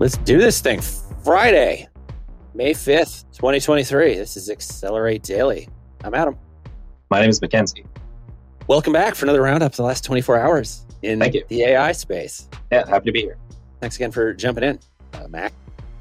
Let's do this thing. Friday, May 5th, 2023. This is Accelerate Daily. I'm Adam. My name is Mackenzie. Welcome back for another roundup of the last 24 hours in the AI space. Yeah, happy to be here. Thanks again for jumping in, uh, Mac.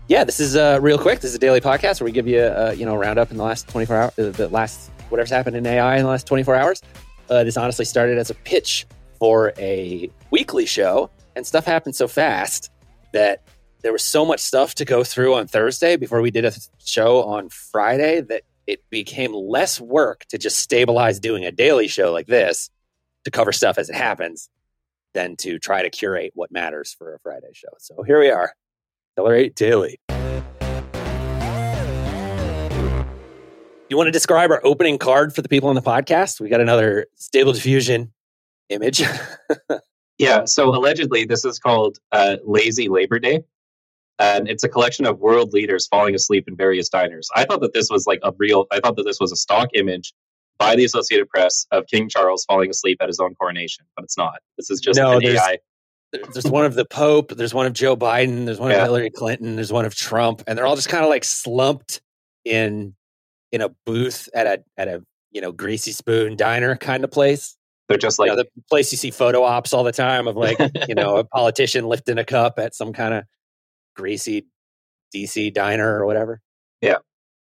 Yeah, this is uh, real quick. This is a daily podcast where we give you a you know roundup in the last 24 hours, uh, the last whatever's happened in AI in the last 24 hours. Uh, this honestly started as a pitch for a weekly show, and stuff happened so fast that there was so much stuff to go through on Thursday before we did a show on Friday that it became less work to just stabilize doing a daily show like this to cover stuff as it happens than to try to curate what matters for a Friday show. So here we are, Accelerate Daily. You want to describe our opening card for the people on the podcast? We got another stable diffusion image. Yeah, so allegedly, this is called uh, Lazy Labor Day. And it's a collection of world leaders falling asleep in various diners. I thought that this was like a real, I thought that this was a stock image by the Associated Press of King Charles falling asleep at his own coronation, but it's not. This is just No, an there's- AI. there's one of the Pope, there's one of Joe Biden, there's one of Hillary Clinton, there's one of Trump, and they're all just kind of like slumped in in a booth at a at a you know greasy spoon diner kind of place. They're just You like, know, the place you see photo ops all the time of like you know a politician lifting a cup at some kind of greasy DC diner or whatever. Yeah.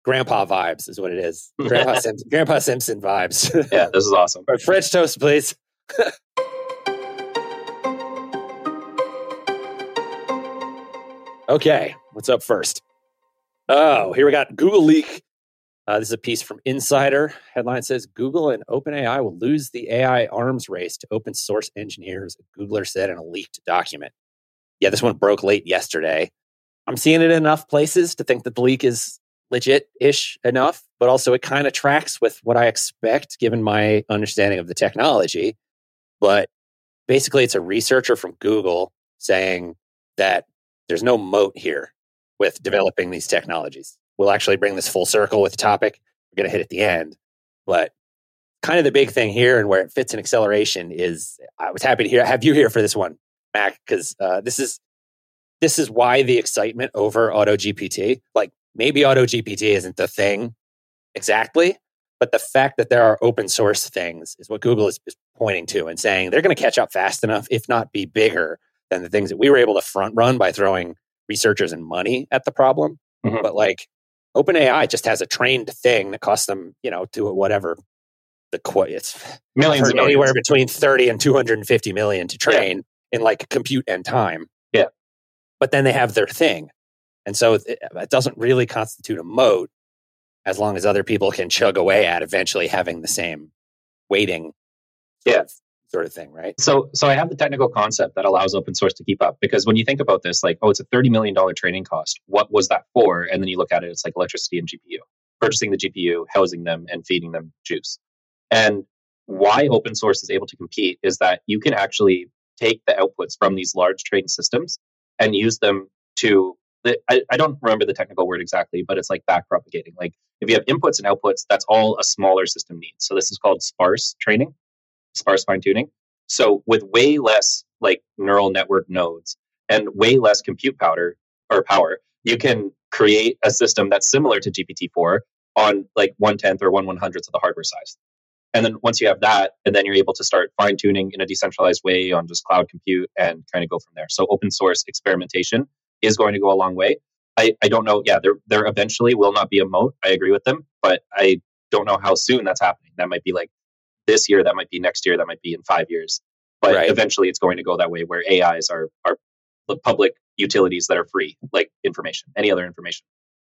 grandpa vibes is what it is. Grandpa Simpson, Grandpa Simpson vibes. yeah, this is awesome. Or French toast, please. okay, what's up first? Oh, here we got Google leak. Uh, this is a piece from Insider. Headline says Google and OpenAI will lose the AI arms race to open source engineers, a Googler said in a leaked document. Yeah, this one broke late yesterday. I'm seeing it in enough places to think that the leak is legit ish enough, but also it kind of tracks with what I expect given my understanding of the technology. But basically, it's a researcher from Google saying that there's no moat here with developing these technologies. We'll actually bring this full circle with the topic. We're going to hit at the end. But kind of the big thing here and where it fits in acceleration is I was happy to hear have you here for this one, Mac, because uh, this is this is why the excitement over Auto GPT. Like maybe Auto GPT isn't the thing exactly, but the fact that there are open source things is what Google is, is pointing to and saying they're going to catch up fast enough, if not be bigger than the things that we were able to front run by throwing researchers and money at the problem. Mhm. But like OpenAI just has a trained thing that costs them, you know, to whatever the quote it's Millions heard and millions. anywhere between 30 and 250 million to train in like compute and time. But then they have their thing. And so it, doesn't really constitute a moat as long as other people can chug away at eventually having the same weighting sort Yeah. of, sort of thing, right? So, so I have the technical concept that allows open source to keep up because when you think about this, like, oh, it's a thirty million dollar training cost. What was that for? And then you look at it, it's like electricity and GPU, purchasing the GPU, housing them, and feeding them juice. And why open source is able to compete is that you can actually take the outputs from these large trained systems and use them to. I, I don't remember the technical word exactly, but it's like back propagating. Like if you have inputs and outputs, that's all a smaller system needs. So this is called sparse training, sparse fine tuning. So with way less like neural network nodes and way less compute power or power, you can create a system that's similar to GPT-4 on like one tenth or one one hundredth of the hardware size. And then once you have that, and then you're able to start fine tuning in a decentralized way on just cloud compute and kind of go from there. So open source experimentation is going to go a long way. I, I don't know. Yeah, there there eventually will not be a moat. I agree with them, but I don't know how soon that's happening. That might be like this year, that might be next year, that might be in five years. But Right. eventually it's going to go that way where AIs are are the public utilities that are free, like information, any other information.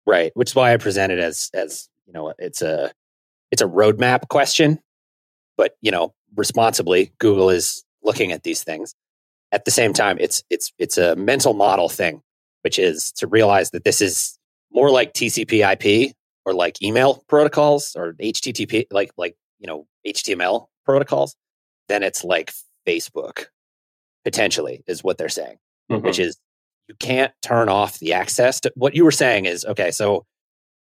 Right. Which is why I present it as as, you know, it's a it's a roadmap question. But, you know, responsibly, Google is looking at these things. At the same time, it's it's it's a mental model thing, which is to realize that this is more like TCP IP or like email protocols or HTTP like like, you know, HTML protocols than it's like Facebook potentially is what they're saying which mm-hmm. is you can't turn off the access to what you were saying is okay so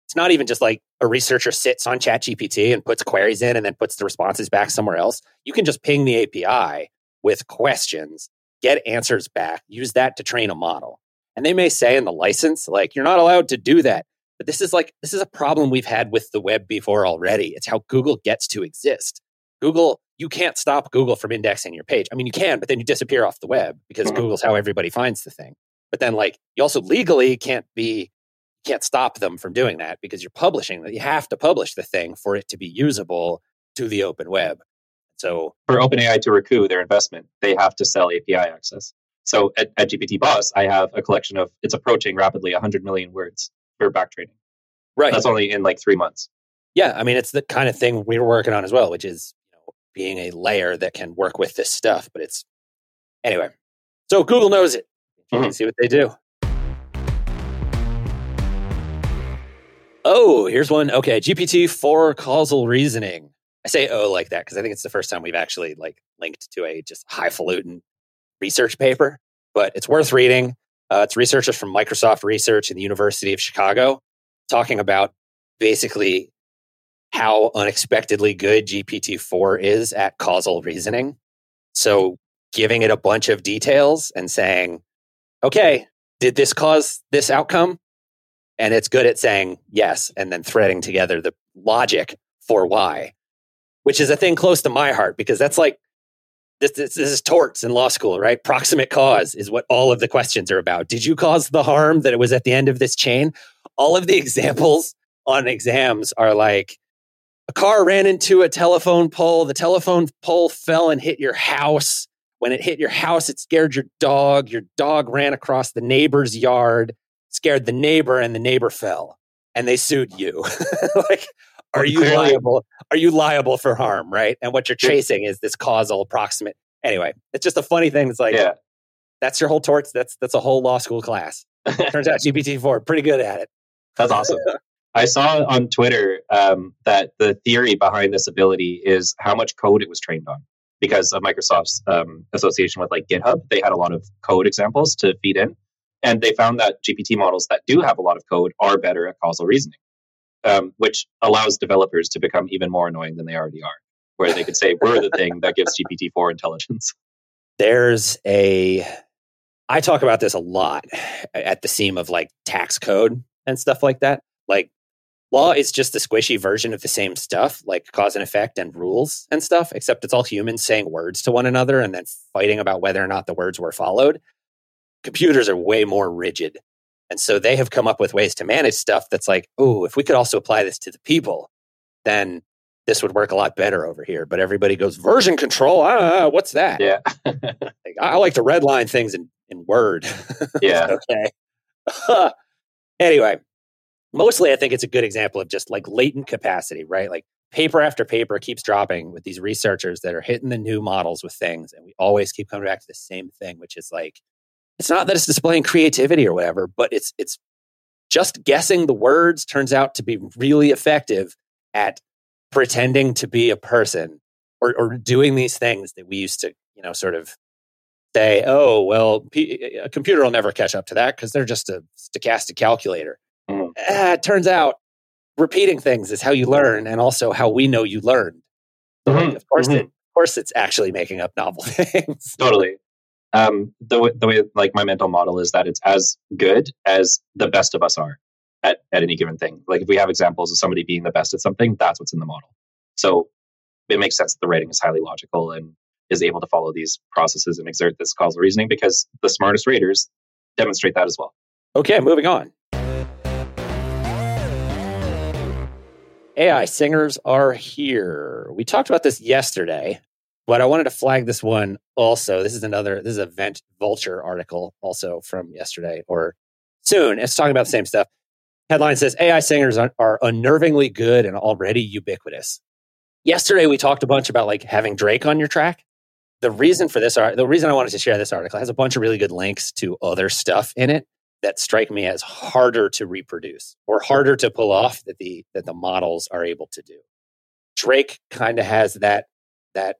it's not even just like a researcher sits on chat gpt and puts queries in and then puts the responses back somewhere else you can just ping the api with questions get answers back use that to train a model And they may say in the license, like, you're not allowed to do that. But this is like, this is a problem we've had with the web before already. It's how Google gets to exist. Google, you can't stop Google from indexing your page. I mean, you can, but then you disappear off the web because hmm. Google's how everybody finds the thing. But then, like, you also legally can't be, can't stop them from doing that because you're publishing that. You have to publish the thing for it to be usable to the open web. So for OpenAI to recoup their investment, they have to sell API access. So at, at GPT Boss, I have a collection of it's approaching rapidly 100 million words for back training. Right. That's only in like three months. Yeah, I mean it's the kind of thing we were working on as well, which is you know, being a layer that can work with this stuff. But it's anyway. So Google knows it. You Mhm. can see what they do. Oh, here's one. Okay, GPT four causal reasoning. I say oh like that because I think it's the first time we've actually like linked to a just highfalutin research paper, but it's worth reading. Uh, it's researchers from Microsoft Research and the University of Chicago talking about basically how unexpectedly good GPT 4 is at causal reasoning. So, giving it a bunch of details and saying, okay, did this cause this outcome? And it's good at saying yes, and then threading together the logic for why, which is a thing close to my heart because that's like this, this, this is torts in law school, right? Proximate cause is what all of the questions are about. Did you cause the harm that it was at the end of this chain? All of the examples on exams are like a car ran into a telephone pole, the telephone pole fell and hit your house. When it hit your house, it scared your dog. Your dog ran across the neighbor's yard, scared the neighbor, and the neighbor fell. And they sued you. like, are you liable? Are you liable for harm? Right. And what you're chasing is this causal approximate. Anyway, it's just a funny thing. It's like yeah. that's your whole torts. That's that's a whole law school class. Turns out GPT four pretty good at it. That's awesome. I saw on Twitter um, that the theory behind this ability is how much code it was trained on. Because of Microsoft's um, association with like GitHub, they had a lot of code examples to feed in, and they found that GPT models that do have a lot of code are better at causal reasoning, um, which allows developers to become even more annoying than they already are. Where they could say, "We're the thing that gives GPT four intelligence." there's a i talk about this a lot at the seam of like tax code and stuff like that like law is just the squishy version of the same stuff like cause and effect and rules and stuff except it's all humans saying words to one another and then fighting about whether or not the words were followed computers are way more rigid and so they have come up with ways to manage stuff that's like oh if we could also apply this to the people then this would work a lot better over here but everybody goes version control ah, what's that Yeah, like, I like to redline things in, in Word. yeah, okay. anyway, mostly I think it's a good example of just like latent capacity, right? Like paper after paper keeps dropping with these researchers that are hitting the new models with things. And we always keep coming back to the same thing, which is like, it's not that it's displaying creativity or whatever, but it's, it's just guessing the words turns out to be really effective at pretending to be a person or, or doing these things that we used to, you know, sort of say, oh, well, P- a computer will never catch up to that because they're just a stochastic calculator. Mhm. Ah, it turns out repeating things is how you learn and also how we know you learned. Like, Mhm, of course, mhm. it, of course, it's actually making up novel things. totally. Um, the the way like my mental model is that it's as good as the best of us are at at any given thing. Like if we have examples of somebody being the best at something, that's what's in the model. So it makes sense that the rating is highly logical and is able to follow these processes and exert this causal reasoning because the smartest raters demonstrate that as well. Okay, moving on. AI singers are here. We talked about this yesterday, but I wanted to flag this one also. This is another, this is a Vent Vulture article also from yesterday or soon. It's talking about the same stuff. Headline says AI singers are, unnervingly good and already ubiquitous. Yesterday, we talked a bunch about like having Drake on your track. The reason for this, the reason I wanted to share this article has a bunch of really good links to other stuff in it that strike me as harder to reproduce or harder to pull off that the that the models are able to do. Drake kind of has that that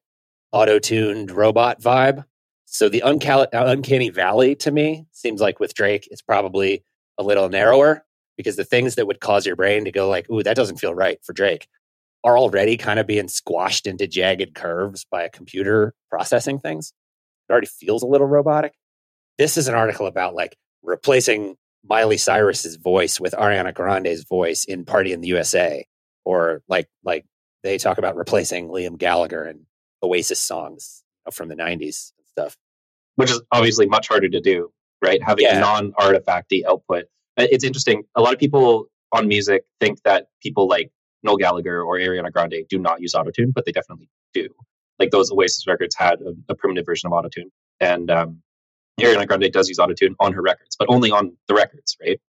auto-tuned robot vibe. So the uncal- uh, uncanny valley to me seems like with Drake it's probably a little narrower because the things that would cause your brain to go like, "Ooh, that doesn't feel right" for Drake are already kind of being squashed into jagged curves by a computer processing things. It already feels a little robotic. This is an article about like replacing Miley Cyrus's voice with Ariana Grande's voice in Party in the USA, or like like they talk about replacing Liam Gallagher and Oasis songs from the '90s and stuff. Which is obviously much harder to do, right? Having Yeah. a non-artifacty output. Uh, It's interesting. A lot of people on music think that people like Noel Gallagher or Ariana Grande do not use autotune, but they definitely do. Like those Oasis records had a, a primitive version of autotune, and um, Ariana Grande does use autotune on her records, but only on the records, right?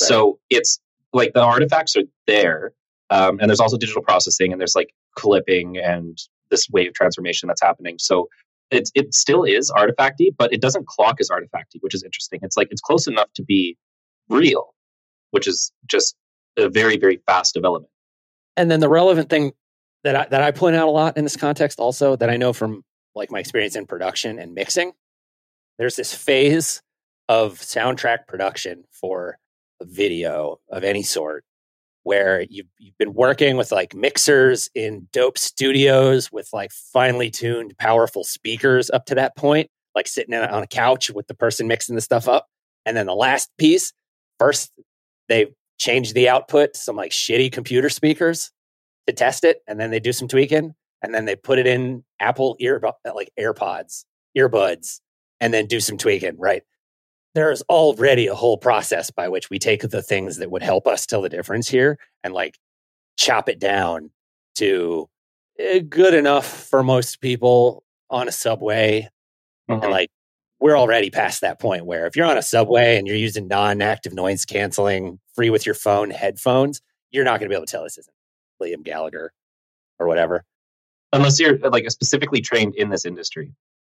So it's like the artifacts are there, um, and there's also digital processing, and there's like clipping and this wave transformation that's happening. So it's it still is artifacty, but it doesn't clock as artifacty, which is interesting. It's like it's close enough to be real, which is just a very very fast development. And then the relevant thing that I, that I point out a lot in this context, also that I know from like my experience in production and mixing, there's this phase of soundtrack production for a video of any sort where you've, you've been working with like mixers in dope studios with like finely tuned powerful speakers up to that point like sitting in- on a couch with the person mixing the stuff up. And then the last piece first they change the output some like shitty computer speakers to test it and then they do some tweaking and then they put it in apple ear like airpods earbuds and then do some tweaking right there's already a whole process by which we take the things that would help us tell the difference here and like chop it down to eh, good enough for most people on a subway. And like we're already past that point where if you're on a subway and you're using non-active noise canceling free with your phone headphones you're not going to be able to tell this isn't liam gallagher or whatever. Unless you're like specifically trained in this industry.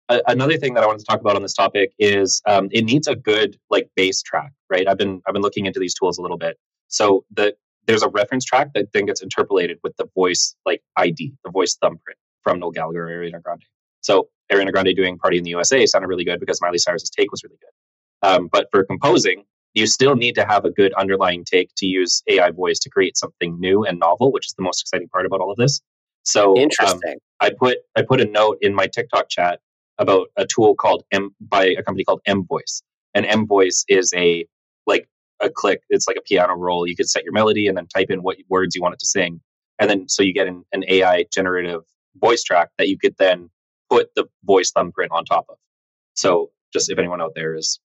Another thing that I wanted to talk about on this topic is um, it needs a good like base track, right? I've been I've been looking into these tools a little bit. So the there's a reference track that then gets interpolated with the voice like ID, the voice thumbprint from Noel Gallagher or Ariana Grande. So Ariana Grande doing "Party in the USA" sounded really good because Miley Cyrus's take was really good. Um, but for composing, you still need to have a good underlying take to use AI voice to create something new and novel, which is the most exciting part about all of this. So um, interesting I put I put a note in my TikTok chat about a tool called M by a company called Emvoice. And Emvoice is a like a click. It's like a piano roll. You could set your melody and then type in what words you want it to sing, and then so you get an, an AI generative voice track that you could then put the voice thumbprint on top of. So just if anyone out there is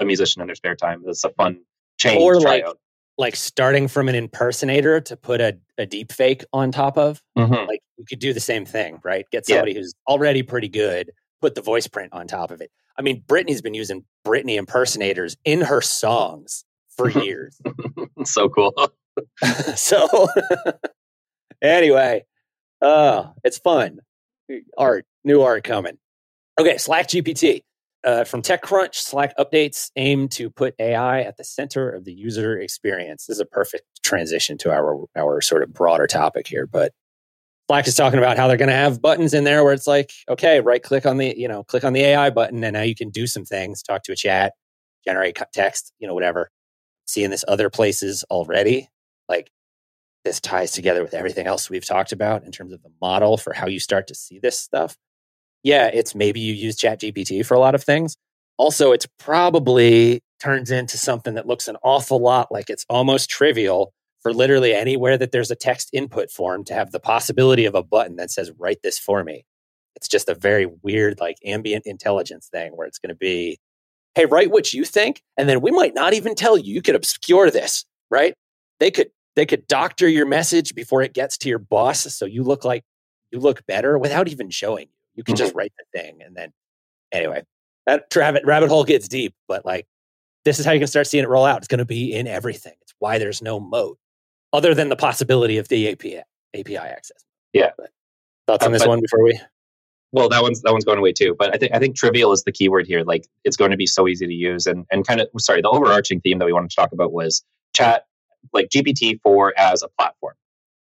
a musician in their spare time, that's a fun change Or try like- out. like starting from an impersonator to put a, a deep fake on top of Mhm. like you could do the same thing right get Yeah. somebody who's already pretty good put the voice print on top of it i mean britney's been using britney impersonators in her songs for years so cool. so anyway uh it's fun art new art coming okay slack gpt uh, from TechCrunch, Slack updates aim to put AI at the center of the user experience. This is a perfect transition to our our sort of broader topic here, but Slack is talking about how they're going to have buttons in there where it's like, okay, right click on the, you know, click on the AI button and now you can do some things, talk to a chat, generate text, you know, whatever. Seeing this other places already, like this ties together with everything else we've talked about in terms of the model for how you start to see this stuff. Yeah, it's maybe you use ChatGPT for a lot of things. Also, it's probably turns into something that looks an awful lot like it's almost trivial for literally anywhere that there's a text input form to have the possibility of a button that says write this for me. It's just a very weird like ambient intelligence thing where it's going to be hey write what you think and then we might not even tell you. You could obscure this right? They could they could doctor your message before it gets to your boss so you look like you look better without even showing you. You can mm-hmm. just write the thing and then anyway that rabbit rabbit hole gets deep but like this is how you can start seeing it roll out. It's going to be in everything. It's why there's no mode other than the possibility of the API API access. Yeah. But thoughts on Uh, this but- one before we? Well, that one's that one's going away too. But I think I think trivial is the key word here. Like it's going to be so easy to use, and and kind of sorry, the overarching theme that we wanted to talk about was chat, like GPT four as a platform,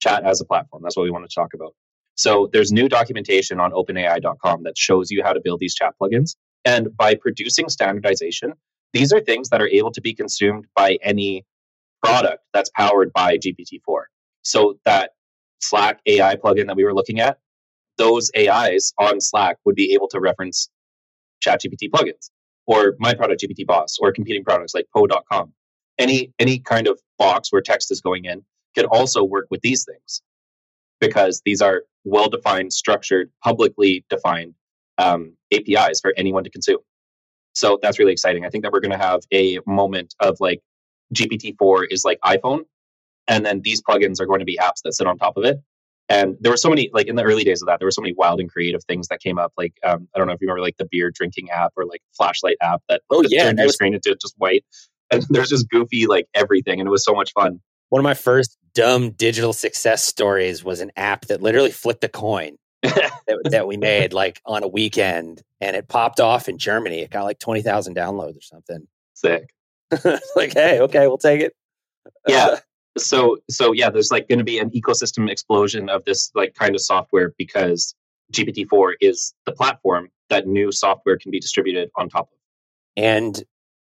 chat as a platform. That's what we wanted to talk about. So there's new documentation on OpenAI.com that shows you how to build these chat plugins, and by producing standardization, these are things that are able to be consumed by any product that's powered by GPT four. So that Slack AI plugin that we were looking at those AIs on Slack would be able to reference ChatGPT plugins. or my product GPT Boss, or competing products like Poe.com. Any any kind of box where text is going in could also work with these things because these are well defined, structured, publicly defined um, APIs for anyone to consume. So that's really exciting. I think that we're going to have a moment of like GPT-4 is like iPhone, and then these plugins are going to be apps that sit on top of it. And there were so many, like in the early days of that, there were so many wild and creative things that came up. Like um, I don't know if you remember, like the beer drinking app or like flashlight app that oh yeah, turned your was- screen into just white. And there's just goofy like everything, and it was so much fun. One of my first dumb digital success stories was an app that literally flipped a coin that, that, we made like on a weekend and it popped off in Germany. It got like 20,000 downloads or something. Sick. like, hey, okay, we'll take it. Yeah. so, so yeah, there's like going to be an ecosystem explosion of this like kind of software because GPT-4 is the platform that new software can be distributed on top of. And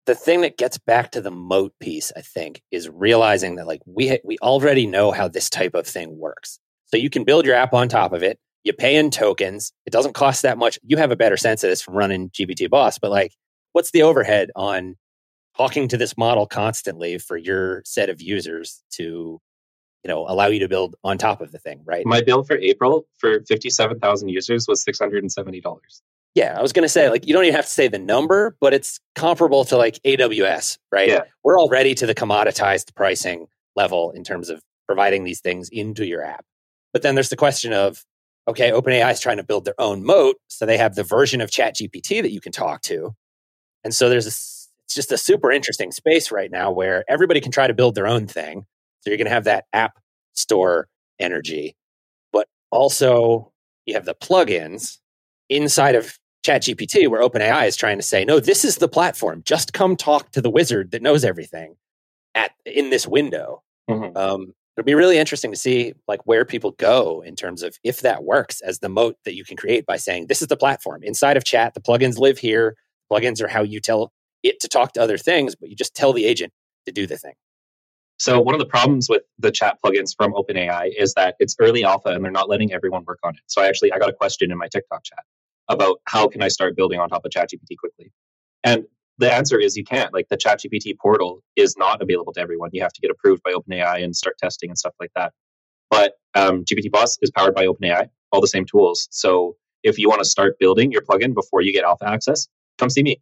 the thing that gets back to the moat piece, I think, is realizing that like we ha- we already know how this type of thing works. So you can build your app on top of it. You pay in tokens. It doesn't cost that much. You have a better sense of this from running GPT Boss, but like, what's the overhead on talking to this model constantly for your set of users to, you know, allow you to build on top of the thing, right? My bill for April for fifty-seven thousand users was six hundred and seventy dollars. Yeah, I was going to say like you don't even have to say the number, but it's comparable to like AWS, right? Yeah. We're already to the commoditized pricing level in terms of providing these things into your app. But then there's the question of okay, OpenAI is trying to build their own moat, so they have the version of ChatGPT that you can talk to. And so there's this it's just a super interesting space right now where everybody can try to build their own thing. So you're going to have that app store energy, but also you have the plugins inside of ChatGPT, where OpenAI is trying to say, no, this is the platform. Just come talk to the wizard that knows everything at in this window. Mm-hmm. Um, it'll be really interesting to see like where people go in terms of if that works as the moat that you can create by saying this is the platform inside of chat. The plugins live here. Plugins are how you tell it to talk to other things, but you just tell the agent to do the thing. So one of the problems with the chat plugins from OpenAI is that it's early alpha and they're not letting everyone work on it. So I actually I got a question in my TikTok chat about how can I start building on top of ChatGPT quickly? And the answer is you can't. Like the ChatGPT portal is not available to everyone. You have to get approved by OpenAI and start testing and stuff like that. But um, GPT Boss is powered by OpenAI, all the same tools. So if you want to start building your plugin before you get alpha access, come see me.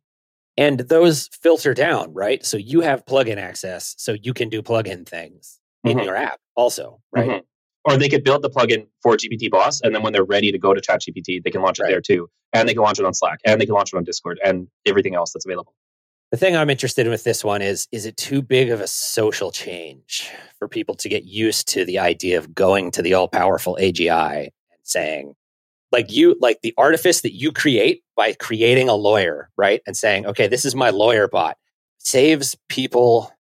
And those filter down, right? So you have plugin access, so you can do plugin things in mm-hmm. your app also, right? Mm-hmm or they could build the plugin for GPT Boss, and then when they're ready to go to ChatGPT, they can launch it right. there too, and they can launch it on Slack, and they can launch it on Discord, and everything else that's available. The thing I'm interested in with this one is: is it too big of a social change for people to get used to the idea of going to the all-powerful AGI and saying, like you, like the artifice that you create by creating a lawyer, right, and saying, okay, this is my lawyer bot, saves people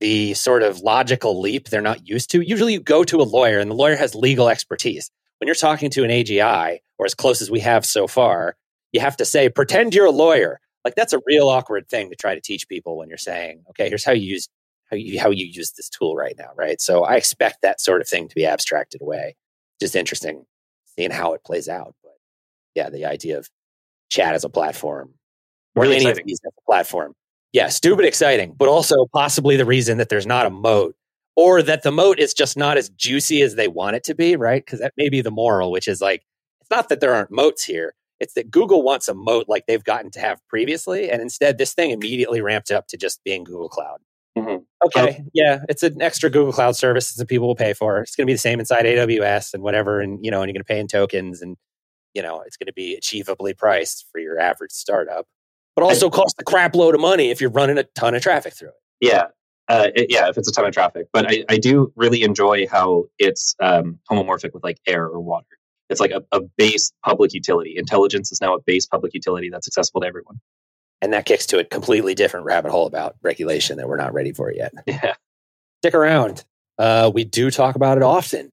the sort of logical leap they're not used to. Usually you go to a lawyer and the lawyer has legal expertise. When you're talking to an AGI, or as close as we have so far, you have to say, pretend you're a lawyer. Like that's a real awkward thing to try to teach people when you're saying, okay, here's how you use how you how you use this tool right now, right? So I expect that sort of thing to be abstracted away. Just interesting seeing how it plays out. But yeah, the idea of chat as a platform, or really any exciting. of these as a platform, yeah, stupid exciting, but also possibly the reason that there's not a moat or that the moat is just not as juicy as they want it to be, right? Because that may be the moral, which is like, it's not that there aren't moats here. It's that Google wants a moat like they've gotten to have previously. And instead, this thing immediately ramped up to just being Google Cloud. Mm-hmm. Okay. Yeah. It's an extra Google Cloud service that people will pay for. It's going to be the same inside AWS and whatever. And, you know, and you're going to pay in tokens and, you know, it's going to be achievably priced for your average startup but also cost a crap load of money if you're running a ton of traffic through it. Yeah. Uh, it, yeah, if it's a ton of traffic. But I, I do really enjoy how it's um, homomorphic with like air or water. It's like a, a base public utility. Intelligence is now a base public utility that's accessible to everyone. And that kicks to a completely different rabbit hole about regulation that we're not ready for yet. Yeah. Stick around. Uh, we do talk about it often.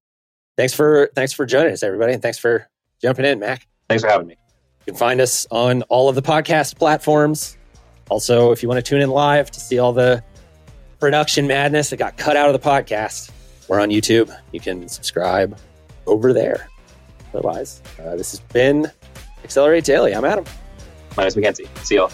Thanks for thanks for joining us, everybody, and thanks for jumping in, Mac. Thanks for having me. You can find us on all of the podcast platforms. Also, if you want to tune in live to see all the production madness that got cut out of the podcast, we're on YouTube. You can subscribe over there. Otherwise, uh, this has been Accelerate Daily. I'm Adam. My name is Mackenzie. See y'all.